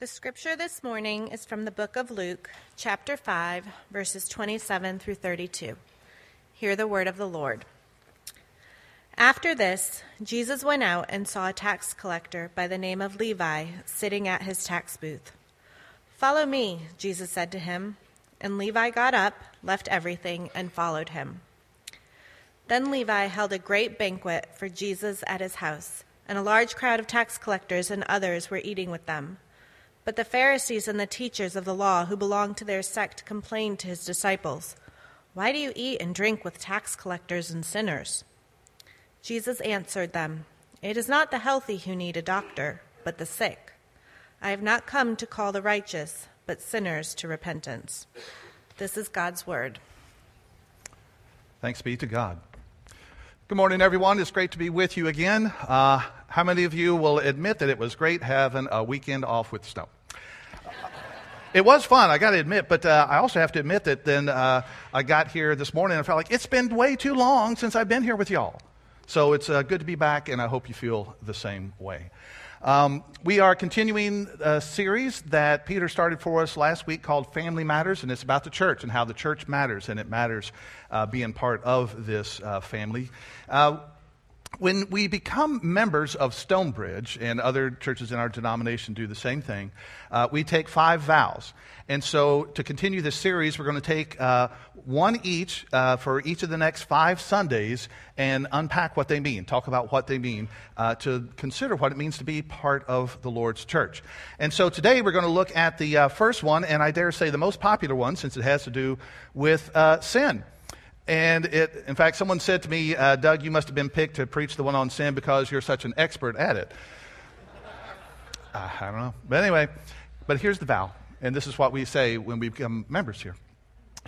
The scripture this morning is from the book of Luke, chapter 5, verses 27 through 32. Hear the word of the Lord. After this, Jesus went out and saw a tax collector by the name of Levi sitting at his tax booth. Follow me, Jesus said to him. And Levi got up, left everything, and followed him. Then Levi held a great banquet for Jesus at his house, and a large crowd of tax collectors and others were eating with them. But the Pharisees and the teachers of the law who belonged to their sect complained to his disciples, Why do you eat and drink with tax collectors and sinners? Jesus answered them, It is not the healthy who need a doctor, but the sick. I have not come to call the righteous, but sinners to repentance. This is God's word. Thanks be to God. Good morning, everyone. It's great to be with you again. Uh, how many of you will admit that it was great having a weekend off with snow? It was fun, I got to admit, but uh, I also have to admit that then uh, I got here this morning and I felt like it's been way too long since I've been here with y'all. So it's uh, good to be back, and I hope you feel the same way. Um, we are continuing a series that Peter started for us last week called Family Matters, and it's about the church and how the church matters, and it matters uh, being part of this uh, family. When we become members of Stonebridge, and other churches in our denomination do the same thing, uh, we take five vows. And so, to continue this series, we're going to take uh, one each uh, for each of the next five Sundays and unpack what they mean, talk about what they mean, uh, to consider what it means to be part of the Lord's church. And so, today we're going to look at the uh, first one, and I dare say the most popular one, since it has to do with uh, sin. And it, in fact, someone said to me, uh, Doug, you must have been picked to preach the one on sin because you're such an expert at it. Uh, I don't know. But anyway, but here's the vow. And this is what we say when we become members here.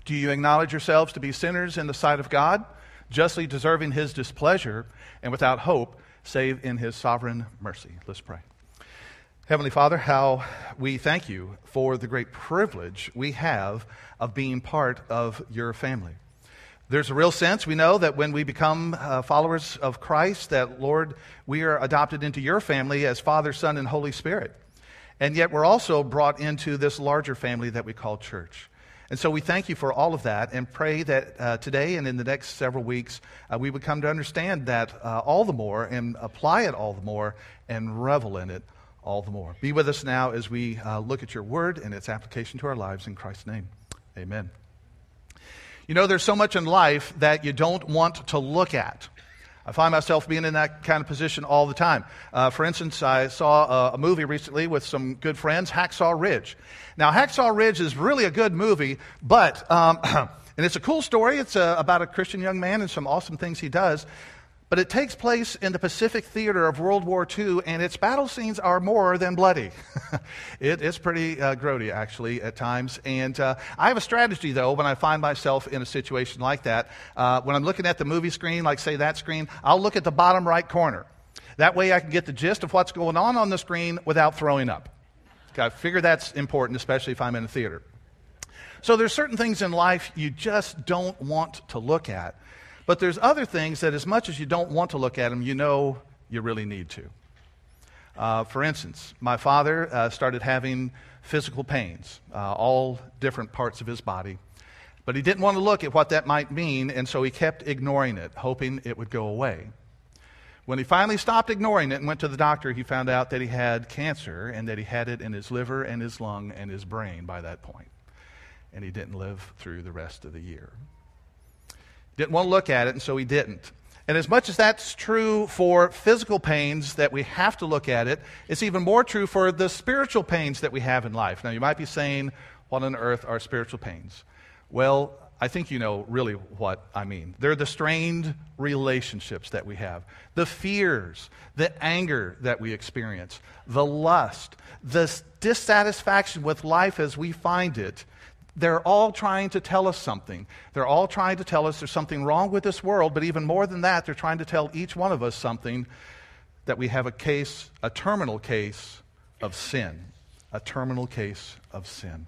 Do you acknowledge yourselves to be sinners in the sight of God, justly deserving his displeasure, and without hope, save in his sovereign mercy? Let's pray. Heavenly Father, how we thank you for the great privilege we have of being part of your family. There's a real sense, we know, that when we become uh, followers of Christ, that, Lord, we are adopted into your family as Father, Son, and Holy Spirit. And yet we're also brought into this larger family that we call church. And so we thank you for all of that and pray that uh, today and in the next several weeks uh, we would come to understand that uh, all the more and apply it all the more and revel in it all the more. Be with us now as we uh, look at your word and its application to our lives in Christ's name. Amen. You know, there's so much in life that you don't want to look at. I find myself being in that kind of position all the time. Uh, for instance, I saw a, a, movie recently with some good friends, Hacksaw Ridge. Now, Hacksaw Ridge is really a good movie, but, um, and it's a cool story. It's uh, about a Christian young man and some awesome things he does. But it takes place in the Pacific theater of World War II, and its battle scenes are more than bloody. it, it's pretty uh, grody, actually, at times. And uh, I have a strategy, though, when I find myself in a situation like that. Uh, when I'm looking at the movie screen, like, say, that screen, I'll look at the bottom right corner. That way I can get the gist of what's going on on the screen without throwing up. I figure that's important, especially if I'm in a theater. So there's certain things in life you just don't want to look at. But there's other things that, as much as you don't want to look at them, you know you really need to. Uh, for instance, my father uh, started having physical pains, uh, all different parts of his body. But he didn't want to look at what that might mean, and so he kept ignoring it, hoping it would go away. When he finally stopped ignoring it and went to the doctor, he found out that he had cancer and that he had it in his liver and his lung and his brain by that point. And he didn't live through the rest of the year. Didn't want to look at it, and so he didn't. And as much as that's true for physical pains that we have to look at it, it's even more true for the spiritual pains that we have in life. Now, you might be saying, What on earth are spiritual pains? Well, I think you know really what I mean. They're the strained relationships that we have, the fears, the anger that we experience, the lust, the dissatisfaction with life as we find it, they're all trying to tell us something. They're all trying to tell us there's something wrong with this world, but even more than that, they're trying to tell each one of us something that we have a case, a terminal case of sin. A terminal case of sin.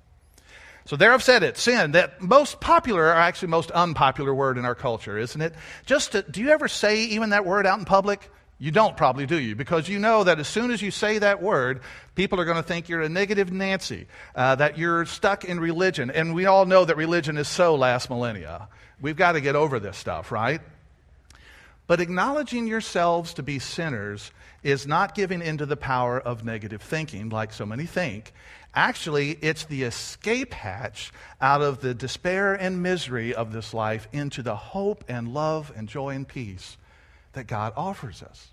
So there I've said it, sin, that most popular or actually most unpopular word in our culture, isn't it? Just to, do you ever say even that word out in public? You don't probably, do you? Because you know that as soon as you say that word, people are going to think you're a negative Nancy, uh, that you're stuck in religion. And we all know that religion is so last millennia. We've got to get over this stuff, right? But acknowledging yourselves to be sinners is not giving into the power of negative thinking, like so many think. Actually, it's the escape hatch out of the despair and misery of this life into the hope and love and joy and peace that God offers us.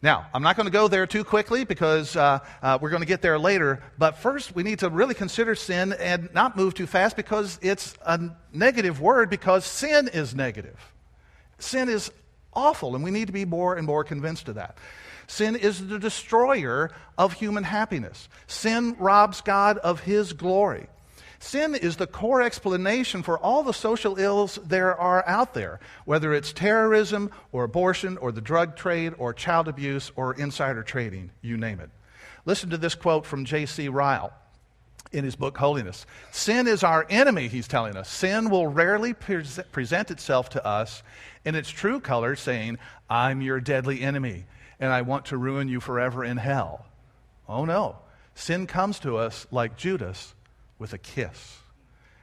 Now, I'm not going to go there too quickly because uh, uh, we're going to get there later. But first, we need to really consider sin and not move too fast because it's a negative word because sin is negative. Sin is awful, and we need to be more and more convinced of that. Sin is the destroyer of human happiness. Sin robs God of his glory. Sin is the core explanation for all the social ills there are out there, whether it's terrorism or abortion or the drug trade or child abuse or insider trading, you name it. Listen to this quote from J.C. Ryle in his book Holiness. Sin is our enemy, he's telling us. Sin will rarely present itself to us in its true color, saying, I'm your deadly enemy, and I want to ruin you forever in hell. Oh no. Sin comes to us like Judas with a kiss.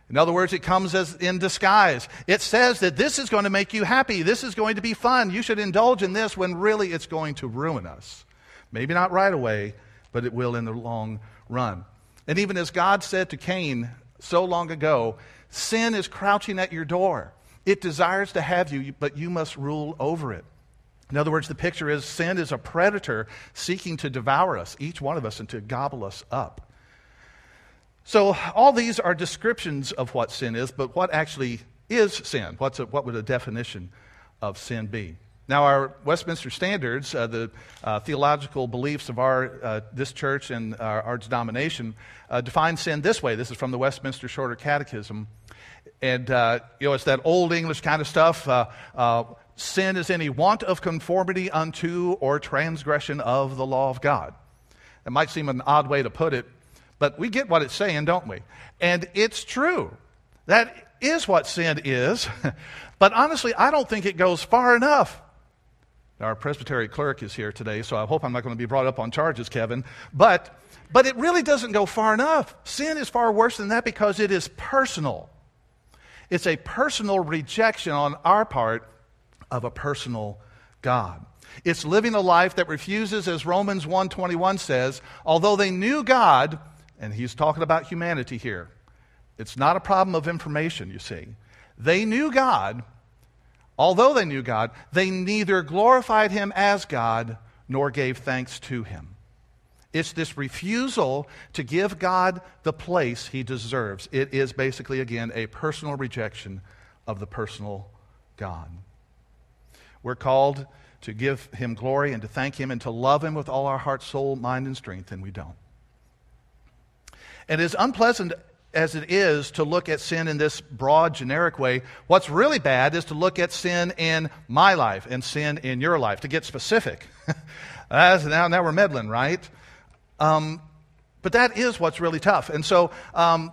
In other words, it comes as in disguise. It says that this is going to make you happy. This is going to be fun. You should indulge in this when really it's going to ruin us. Maybe not right away, but it will in the long run. And even as God said to Cain so long ago, sin is crouching at your door. It desires to have you, but you must rule over it. In other words, the picture is sin is a predator seeking to devour us, each one of us, and to gobble us up. So, all these are descriptions of what sin is, but what actually is sin? What's a, what would a definition of sin be? Now, our Westminster Standards, uh, the uh, theological beliefs of our, uh, this church and our, our denomination, uh, define sin this way. This is from the Westminster Shorter Catechism. And, uh, you know, it's that old English kind of stuff. Uh, sin is any want of conformity unto or transgression of the law of God. It might seem an odd way to put it, but we get what it's saying, don't we? And it's true. That is what sin is. but honestly, I don't think it goes far enough. Our presbytery clerk is here today, so I hope I'm not going to be brought up on charges, Kevin. But, but it really doesn't go far enough. Sin is far worse than that because it is personal. It's a personal rejection on our part of a personal God. It's living a life that refuses, as Romans 1:21 says, although they knew God, and he's talking about humanity here. It's not a problem of information, you see. They knew God. Although they knew God, they neither glorified him as God nor gave thanks to him. It's this refusal to give God the place he deserves. It is basically, again, a personal rejection of the personal God. We're called to give him glory and to thank him and to love him with all our heart, soul, mind, and strength, and we don't. And as unpleasant as it is to look at sin in this broad, generic way, what's really bad is to look at sin in my life and sin in your life, to get specific. Now, now we're meddling, right? Um, but that is what's really tough. And so, um,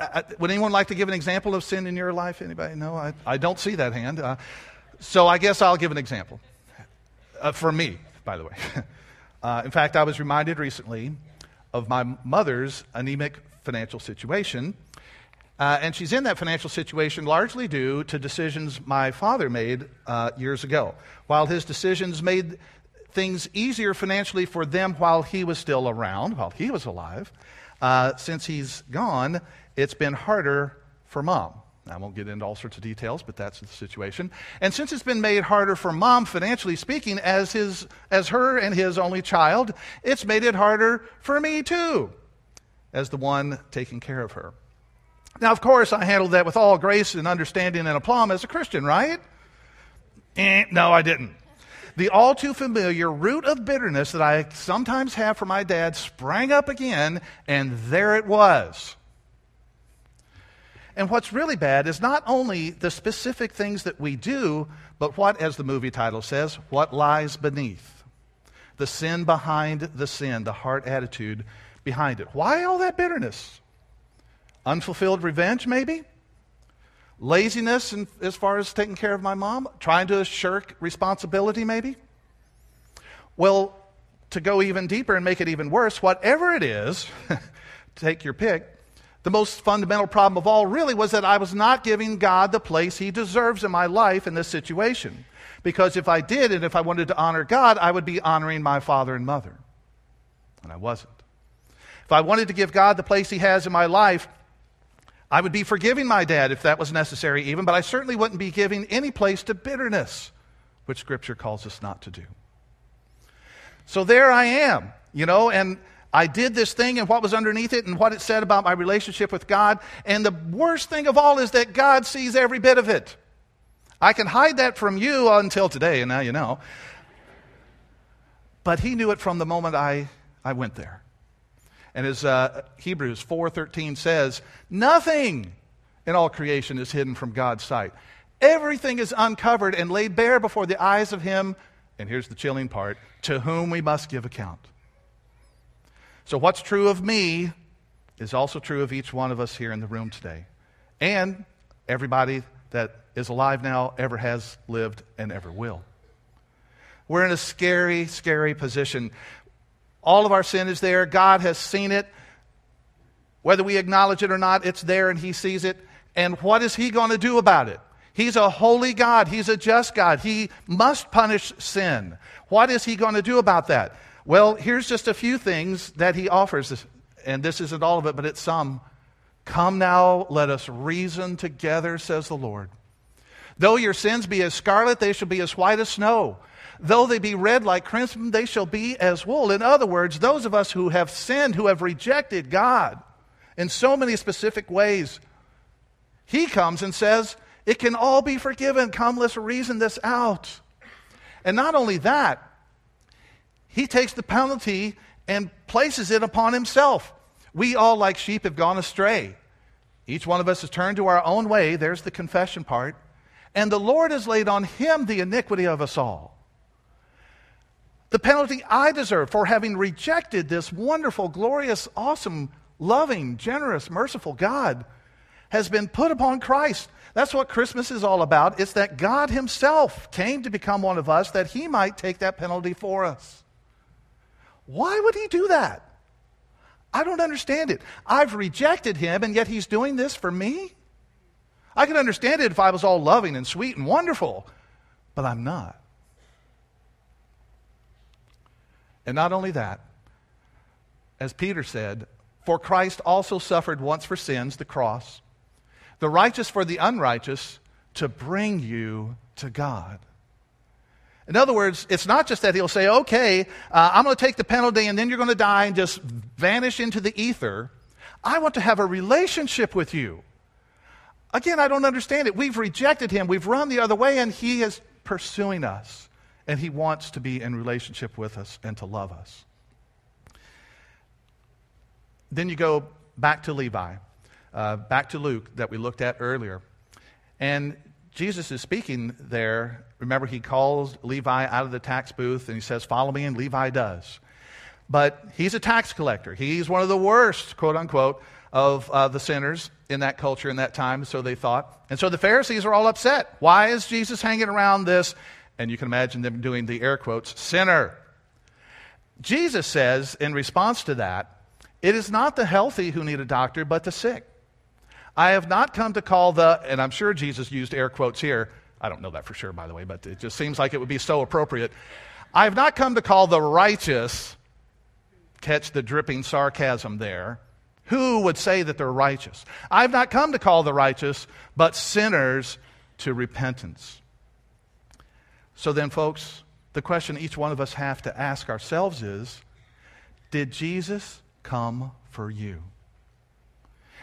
I, would anyone like to give an example of sin in your life? Anybody? No, I, I don't see that hand. Uh, so I guess I'll give an example. Uh, for me, by the way. Uh, in fact, I was reminded recently of my mother's anemic financial situation. Uh, and she's in that financial situation largely due to decisions my father made uh, years ago. While his decisions made things easier financially for them while he was still around, while he was alive, uh, since he's gone, it's been harder for mom. I won't get into all sorts of details, but that's the situation. And since it's been made harder for mom, financially speaking, as, his, as her and his only child, it's made it harder for me too, as the one taking care of her. Now, of course, I handled that with all grace and understanding and aplomb as a Christian, right? Eh, no, I didn't. The all too familiar root of bitterness that I sometimes have for my dad sprang up again, and there it was. And what's really bad is not only the specific things that we do, but what, as the movie title says, what lies beneath. The sin behind the sin, the heart attitude behind it. Why all that bitterness? Unfulfilled revenge, maybe? Laziness in, as far as taking care of my mom? Trying to shirk responsibility, maybe? Well, to go even deeper and make it even worse, whatever it is, take your pick, the most fundamental problem of all really was that I was not giving God the place he deserves in my life in this situation. Because if I did, and if I wanted to honor God, I would be honoring my father and mother. And I wasn't. If I wanted to give God the place he has in my life, I would be forgiving my dad if that was necessary, even, but I certainly wouldn't be giving any place to bitterness, which Scripture calls us not to do. So there I am, you know, and I did this thing and what was underneath it and what it said about my relationship with God. And the worst thing of all is that God sees every bit of it. I can hide that from you until today, and now you know. But he knew it from the moment I, I went there. And as uh, Hebrews 4.13 says, nothing in all creation is hidden from God's sight. Everything is uncovered and laid bare before the eyes of him, and here's the chilling part, to whom we must give account. So, what's true of me is also true of each one of us here in the room today. And everybody that is alive now, ever has lived, and ever will. We're in a scary, scary position. All of our sin is there. God has seen it. Whether we acknowledge it or not, it's there and He sees it. And what is He going to do about it? He's a holy God. He's a just God. He must punish sin. What is He going to do about that? Well, here's just a few things that he offers, and this isn't all of it, but it's some. Come now, let us reason together, says the Lord. Though your sins be as scarlet, they shall be as white as snow. Though they be red like crimson, they shall be as wool. In other words, those of us who have sinned, who have rejected God in so many specific ways, He comes and says, It can all be forgiven. Come, let's reason this out. And not only that, he takes the penalty and places it upon himself. We all, like sheep, have gone astray. Each one of us has turned to our own way. There's the confession part. And the Lord has laid on him the iniquity of us all. The penalty I deserve for having rejected this wonderful, glorious, awesome, loving, generous, merciful God has been put upon Christ. That's what Christmas is all about. It's that God Himself came to become one of us that He might take that penalty for us. Why would he do that? I don't understand it. I've rejected him, and yet he's doing this for me? I could understand it if I was all loving and sweet and wonderful, but I'm not. And not only that, as Peter said, for Christ also suffered once for sins, the cross, the righteous for the unrighteous, to bring you to God. In other words, it's not just that he'll say, okay, uh, I'm going to take the penalty and then you're going to die and just vanish into the ether. I want to have a relationship with you. Again, I don't understand it. We've rejected him, we've run the other way, and he is pursuing us. And he wants to be in relationship with us and to love us. Then you go back to Levi, uh, back to Luke that we looked at earlier. And Jesus is speaking there. Remember, he calls Levi out of the tax booth and he says, Follow me, and Levi does. But he's a tax collector. He's one of the worst, quote unquote, of uh, the sinners in that culture in that time, so they thought. And so the Pharisees are all upset. Why is Jesus hanging around this? And you can imagine them doing the air quotes, sinner. Jesus says, in response to that, it is not the healthy who need a doctor, but the sick. I have not come to call the, and I'm sure Jesus used air quotes here. I don't know that for sure, by the way, but it just seems like it would be so appropriate. I have not come to call the righteous, catch the dripping sarcasm there. Who would say that they're righteous? I've not come to call the righteous, but sinners to repentance. So then, folks, the question each one of us have to ask ourselves is Did Jesus come for you?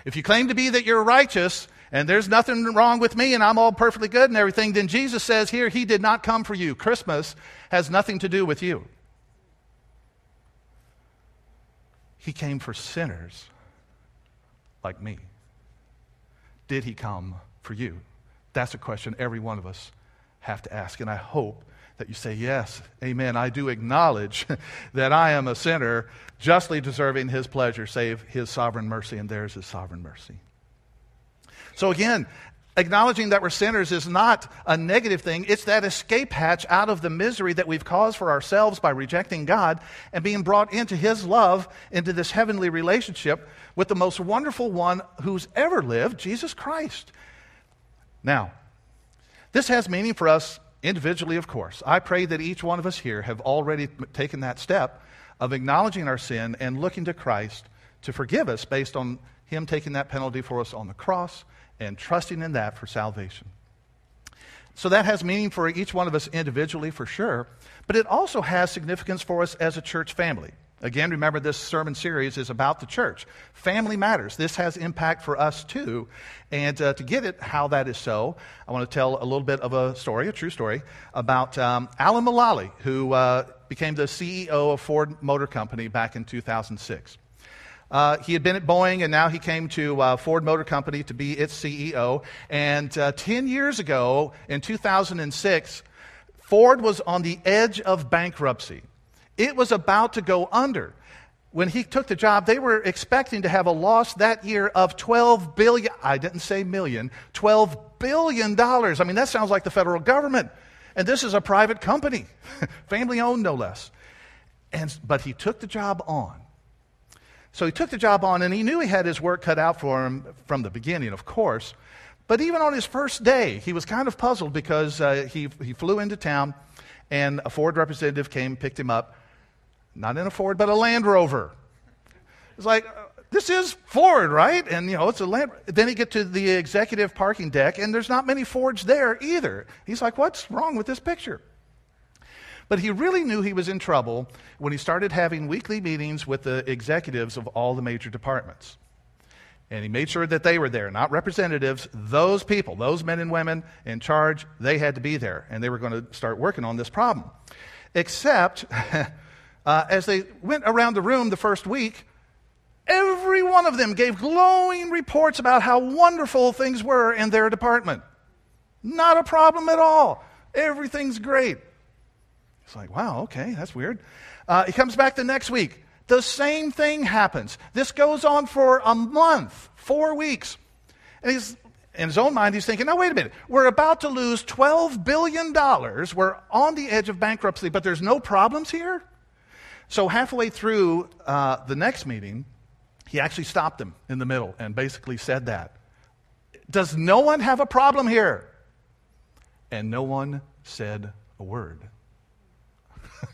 If you claim to be that you're righteous and there's nothing wrong with me and I'm all perfectly good and everything, then Jesus says here, He did not come for you. Christmas has nothing to do with you. He came for sinners like me. Did He come for you? That's a question every one of us have to ask. And I hope that you say, Yes, amen. I do acknowledge that I am a sinner justly deserving his pleasure, save his sovereign mercy, and theirs is sovereign mercy. So again, Acknowledging that we're sinners is not a negative thing. It's that escape hatch out of the misery that we've caused for ourselves by rejecting God and being brought into His love, into this heavenly relationship with the most wonderful one who's ever lived, Jesus Christ. Now, this has meaning for us individually, of course. I pray that each one of us here have already taken that step of acknowledging our sin and looking to Christ to forgive us based on Him taking that penalty for us on the cross and trusting in that for salvation. So that has meaning for each one of us individually, for sure, but it also has significance for us as a church family. Again, remember this sermon series is about the church. Family matters. This has impact for us too. And uh, to get it, how that is so, I want to tell a little bit of a story, a true story, about um, Alan Mulally, who uh, became the CEO of Ford Motor Company back in 2006. Uh, he had been at Boeing, and now he came to uh, Ford Motor Company to be its CEO. And uh, 10 years ago, in 2006, Ford was on the edge of bankruptcy. It was about to go under. When he took the job, they were expecting to have a loss that year of 12 billion. I didn't say million, 12 billion dollars. I mean, that sounds like the federal government. And this is a private company, family owned no less. And, but he took the job on. So he took the job on, and he knew he had his work cut out for him from the beginning, of course. But even on his first day, he was kind of puzzled because uh, he, he flew into town, and a Ford representative came, picked him up, not in a Ford, but a Land Rover. It's like, uh, this is Ford, right? And, you know, it's a Land Then he get to the executive parking deck, and there's not many Fords there either. He's like, what's wrong with this picture? But he really knew he was in trouble when he started having weekly meetings with the executives of all the major departments. And he made sure that they were there, not representatives. Those people, those men and women in charge, they had to be there. And they were going to start working on this problem. Except uh, as they went around the room the first week, every one of them gave glowing reports about how wonderful things were in their department. Not a problem at all. Everything's great. It's like, wow, okay, that's weird. Uh, he comes back the next week. The same thing happens. This goes on for a month, four weeks. And he's, in his own mind, he's thinking, now, wait a minute. We're about to lose $12 billion. We're on the edge of bankruptcy, but there's no problems here? So, halfway through uh, the next meeting, he actually stopped him in the middle and basically said that. Does no one have a problem here? And no one said a word.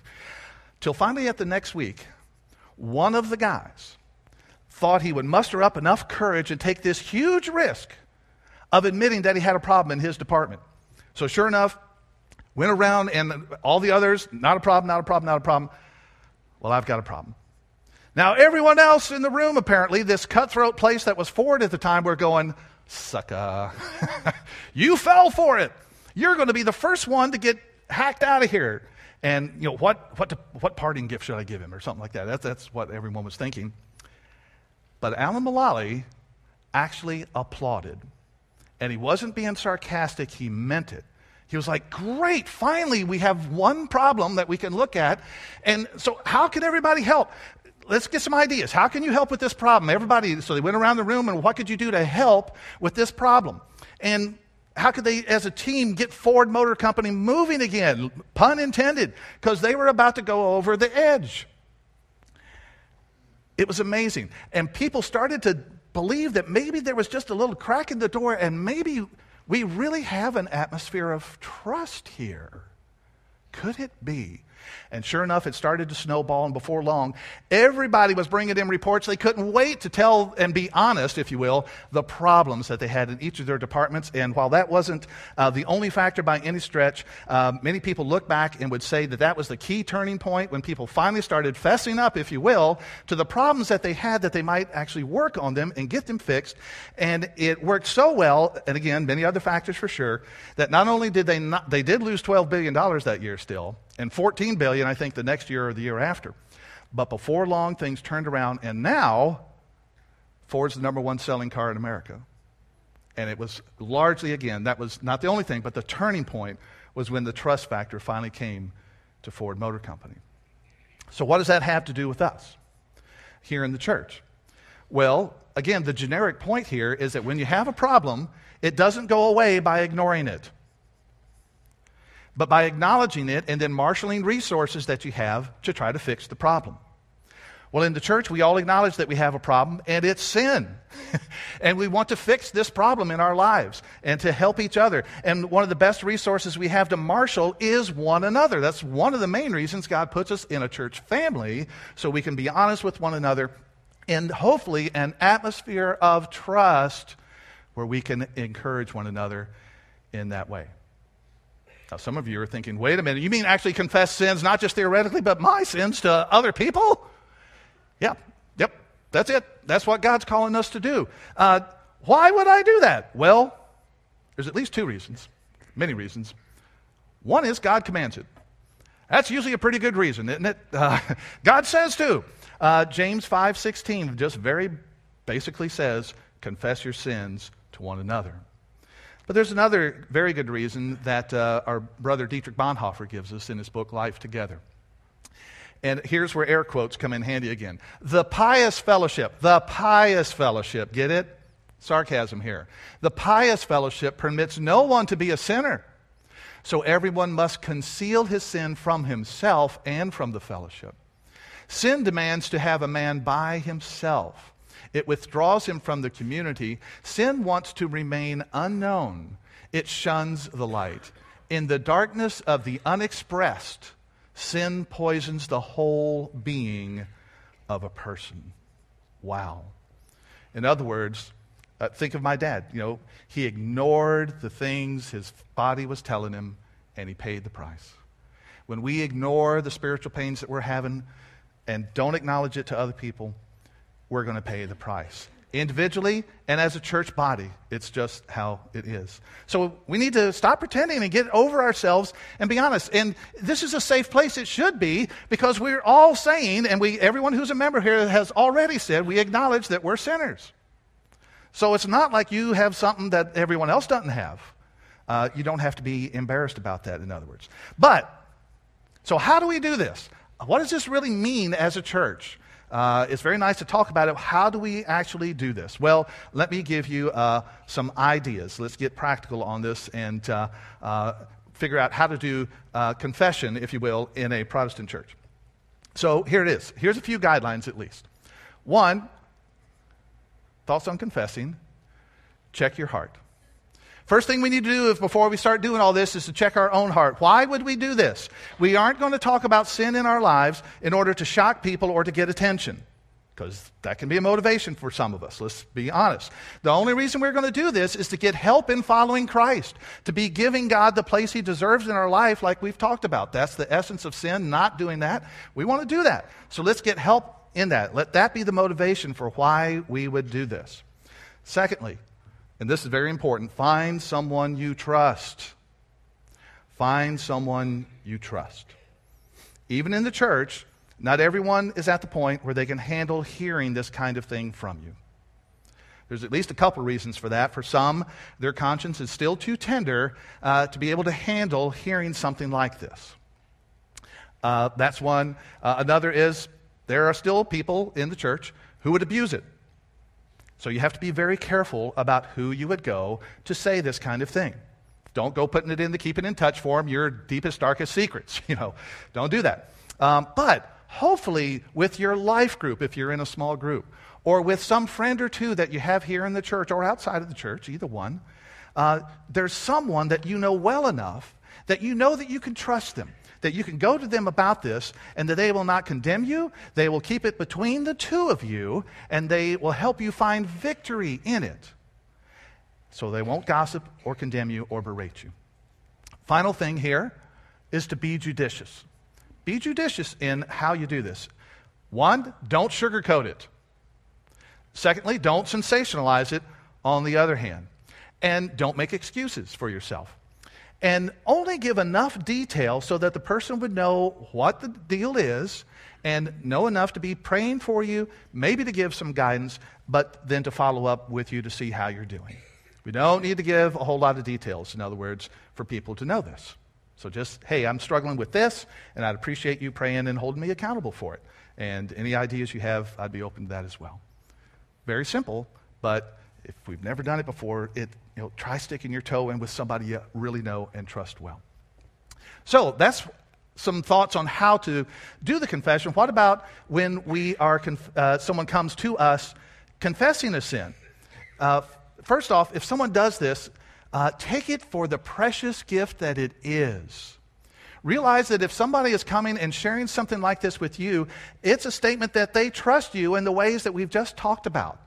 Till finally, at the next week, one of the guys thought he would muster up enough courage and take this huge risk of admitting that he had a problem in his department. So, sure enough, went around and all the others, not a problem, not a problem, not a problem. Well, I've got a problem. Now, everyone else in the room, apparently, this cutthroat place that was Ford at the time, were going, sucker. you fell for it. You're going to be the first one to get hacked out of here. And, you know, what, what, to, what parting gift should I give him or something like that? That's, that's what everyone was thinking. But Alan Mulally actually applauded. And he wasn't being sarcastic, he meant it. He was like, Great, finally, we have one problem that we can look at. And so, how can everybody help? Let's get some ideas. How can you help with this problem? Everybody, so they went around the room and what could you do to help with this problem? And how could they, as a team, get Ford Motor Company moving again? Pun intended, because they were about to go over the edge. It was amazing. And people started to believe that maybe there was just a little crack in the door and maybe we really have an atmosphere of trust here. Could it be and sure enough, it started to snowball, and before long, everybody was bringing in reports. They couldn't wait to tell and be honest, if you will, the problems that they had in each of their departments. And while that wasn't uh, the only factor by any stretch, uh, many people look back and would say that that was the key turning point when people finally started fessing up, if you will, to the problems that they had that they might actually work on them and get them fixed. And it worked so well, and again, many other factors for sure, that not only did they not, they did lose $12 billion that year still, and 14 billion, I think, the next year or the year after. But before long, things turned around, and now Ford's the number one selling car in America. And it was largely, again, that was not the only thing, but the turning point was when the trust factor finally came to Ford Motor Company. So, what does that have to do with us here in the church? Well, again, the generic point here is that when you have a problem, it doesn't go away by ignoring it, but by acknowledging it and then marshaling resources that you have to try to fix the problem. Well, in the church, we all acknowledge that we have a problem, and it's sin. and we want to fix this problem in our lives and to help each other. And one of the best resources we have to marshal is one another. That's one of the main reasons God puts us in a church family, so we can be honest with one another in hopefully an atmosphere of trust where we can encourage one another in that way. Now, some of you are thinking, wait a minute, you mean actually confess sins, not just theoretically, but my sins to other people? Yep, yep, that's it. That's what God's calling us to do. Uh, why would I do that? Well, there's at least two reasons, many reasons. One is God commands it. That's usually a pretty good reason, isn't it? Uh, God says to. Uh, James 5.16 just very basically says, confess your sins to one another. But there's another very good reason that uh, our brother Dietrich Bonhoeffer gives us in his book, Life Together. And here's where air quotes come in handy again. The pious fellowship, the pious fellowship, get it? Sarcasm here. The pious fellowship permits no one to be a sinner. So everyone must conceal his sin from himself and from the fellowship. Sin demands to have a man by himself. It withdraws him from the community. Sin wants to remain unknown. It shuns the light. In the darkness of the unexpressed, Sin poisons the whole being of a person. Wow. In other words, uh, think of my dad. You know, he ignored the things his body was telling him, and he paid the price. When we ignore the spiritual pains that we're having and don't acknowledge it to other people, we're going to pay the price individually and as a church body. It's just how it is. So we need to stop pretending and get over ourselves and be honest. And this is a safe place. It should be because we're all saying, and we, everyone who's a member here has already said, we acknowledge that we're sinners. So it's not like you have something that everyone else doesn't have. Uh, you don't have to be embarrassed about that, in other words. But, so how do we do this? What does this really mean as a church? Uh, it's very nice to talk about it. How do we actually do this? Well, let me give you uh, some ideas. Let's get practical on this and uh, uh figure out how to do uh, confession, if you will, in a Protestant church. So here it is. Here's a few guidelines at least. One, thoughts on confessing, check your heart. First thing we need to do if, before we start doing all this is to check our own heart. Why would we do this? We aren't going to talk about sin in our lives in order to shock people or to get attention. Because that can be a motivation for some of us. Let's be honest. The only reason we're going to do this is to get help in following Christ, to be giving God the place He deserves in our life, like we've talked about. That's the essence of sin, not doing that. We want to do that. So let's get help in that. Let that be the motivation for why we would do this. Secondly, and this is very important find someone you trust. Find someone you trust. Even in the church, not everyone is at the point where they can handle hearing this kind of thing from you. There's at least a couple reasons for that. For some, their conscience is still too tender uh, to be able to handle hearing something like this. Uh, that's one. Uh, another is there are still people in the church who would abuse it. So you have to be very careful about who you would go to say this kind of thing. Don't go putting it in the keep it in touch form, your deepest, darkest secrets. You know, don't do that. Um, but hopefully, with your life group, if you're in a small group, or with some friend or two that you have here in the church or outside of the church, either one, uh, there's someone that you know well enough that you know that you can trust them that you can go to them about this and that they will not condemn you. They will keep it between the two of you and they will help you find victory in it. So they won't gossip or condemn you or berate you. Final thing here is to be judicious. Be judicious in how you do this. One, don't sugarcoat it. Secondly, don't sensationalize it on the other hand. And don't make excuses for yourself and only give enough detail so that the person would know what the deal is and know enough to be praying for you, maybe to give some guidance, but then to follow up with you to see how you're doing. We don't need to give a whole lot of details, in other words, for people to know this. So just, hey, I'm struggling with this, and I'd appreciate you praying and holding me accountable for it. And any ideas you have, I'd be open to that as well. Very simple, but if we've never done it before, it, you know, try sticking your toe in with somebody you really know and trust well. So that's some thoughts on how to do the confession. What about when we are conf- uh, someone comes to us confessing a sin? Uh, first off, if someone does this, uh, take it for the precious gift that it is. Realize that if somebody is coming and sharing something like this with you, it's a statement that they trust you in the ways that we've just talked about.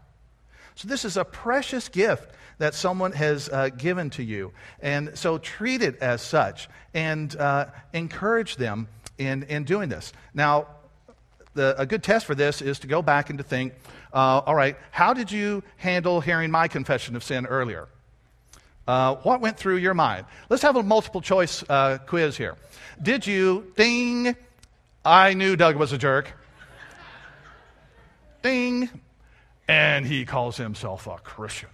So, this is a precious gift that someone has uh, given to you. And so, treat it as such and uh, encourage them in, in doing this. Now, the, a good test for this is to go back and to think uh, all right, how did you handle hearing my confession of sin earlier? Uh, what went through your mind? Let's have a multiple choice uh, quiz here. Did you, ding, I knew Doug was a jerk. ding, and he calls himself a Christian,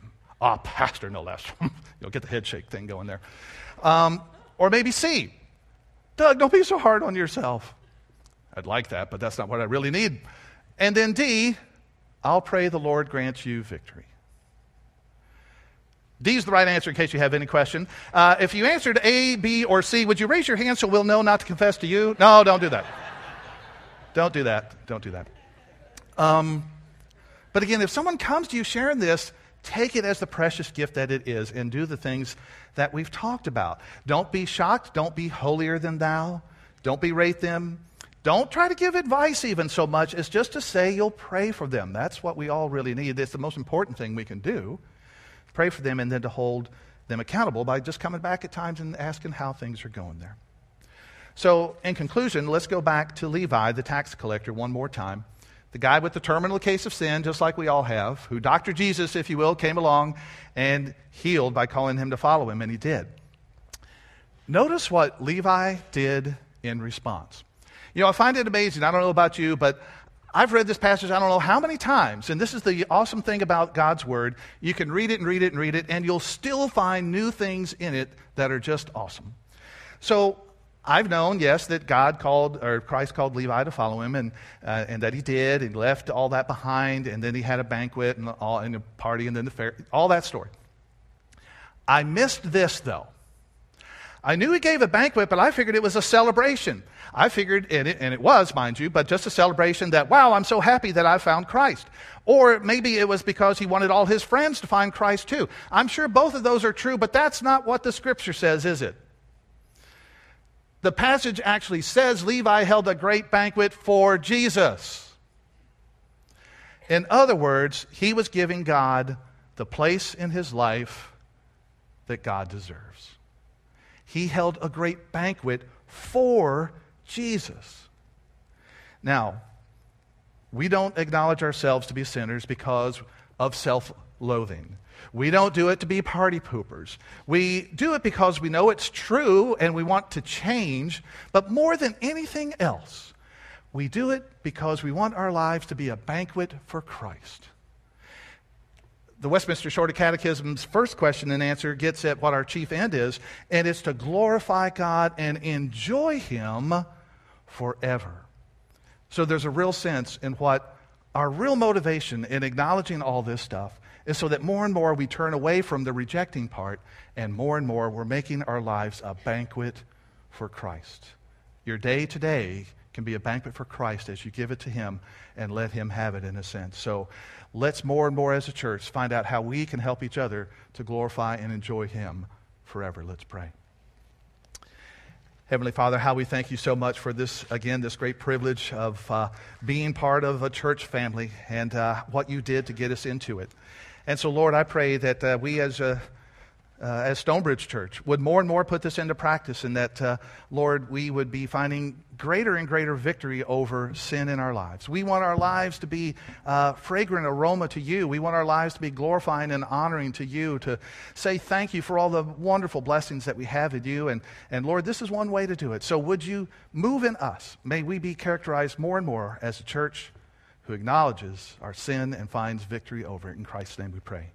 a pastor, no less. You'll get the head shake thing going there. Um, or maybe C, Doug, don't be so hard on yourself. I'd like that, but that's not what I really need. And then D, I'll pray the Lord grants you victory. D is the right answer in case you have any question. Uh, if you answered A, B, or C, would you raise your hand so we'll know not to confess to you? No, don't do that. don't do that. Don't do that. Um, but again, if someone comes to you sharing this, take it as the precious gift that it is and do the things that we've talked about. Don't be shocked. Don't be holier than thou. Don't berate them. Don't try to give advice even so much as just to say you'll pray for them. That's what we all really need. It's the most important thing we can do. Pray for them and then to hold them accountable by just coming back at times and asking how things are going there. So, in conclusion, let's go back to Levi, the tax collector, one more time. The guy with the terminal case of sin, just like we all have, who Dr. Jesus, if you will, came along and healed by calling him to follow him, and he did. Notice what Levi did in response. You know, I find it amazing. I don't know about you, but I've read this passage I don't know how many times, and this is the awesome thing about God's Word. You can read it and read it and read it, and you'll still find new things in it that are just awesome. So I've known, yes, that God called, or Christ called Levi to follow him, and, uh, and that he did, and left all that behind, and then he had a banquet and, all, and a party, and then the fair, all that story. I missed this, though. I knew he gave a banquet, but I figured it was a celebration. I figured, and it, and it, was, mind you, but just a celebration that, wow, I'm so happy that I found Christ. Or maybe it was because he wanted all his friends to find Christ too. I'm sure both of those are true, but that's not what the scripture says, is it? The passage actually says Levi held a great banquet for Jesus. In other words, he was giving God the place in his life that God deserves he held a great banquet for Jesus. Now, we don't acknowledge ourselves to be sinners because of self loathing. We don't do it to be party poopers. We do it because we know it's true and we want to change. But more than anything else, we do it because we want our lives to be a banquet for Christ the Westminster Shorter Catechism's first question and answer gets at what our chief end is, and it's to glorify God and enjoy Him forever. So there's a real sense in what our real motivation in acknowledging all this stuff is so that more and more we turn away from the rejecting part, and more and more we're making our lives a banquet for Christ. Your day today can be a banquet for Christ as you give it to Him and let Him have it in a sense. So let's more and more as a church find out how we can help each other to glorify and enjoy Him forever. Let's pray. Heavenly Father, how we thank you so much for this, again, this great privilege of uh, being part of a church family and uh, what you did to get us into it. And so, Lord, I pray that uh, we as a uh, as Stonebridge Church would more and more put this into practice, and that, uh, Lord, we would be finding greater and greater victory over sin in our lives. We want our lives to be uh, fragrant aroma to you. We want our lives to be glorifying and honoring to you, to say thank you for all the wonderful blessings that we have in you. And, and Lord, this is one way to do it. So would you move in us? May we be characterized more and more as a church who acknowledges our sin and finds victory over it. In Christ's name we pray.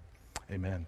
Amen.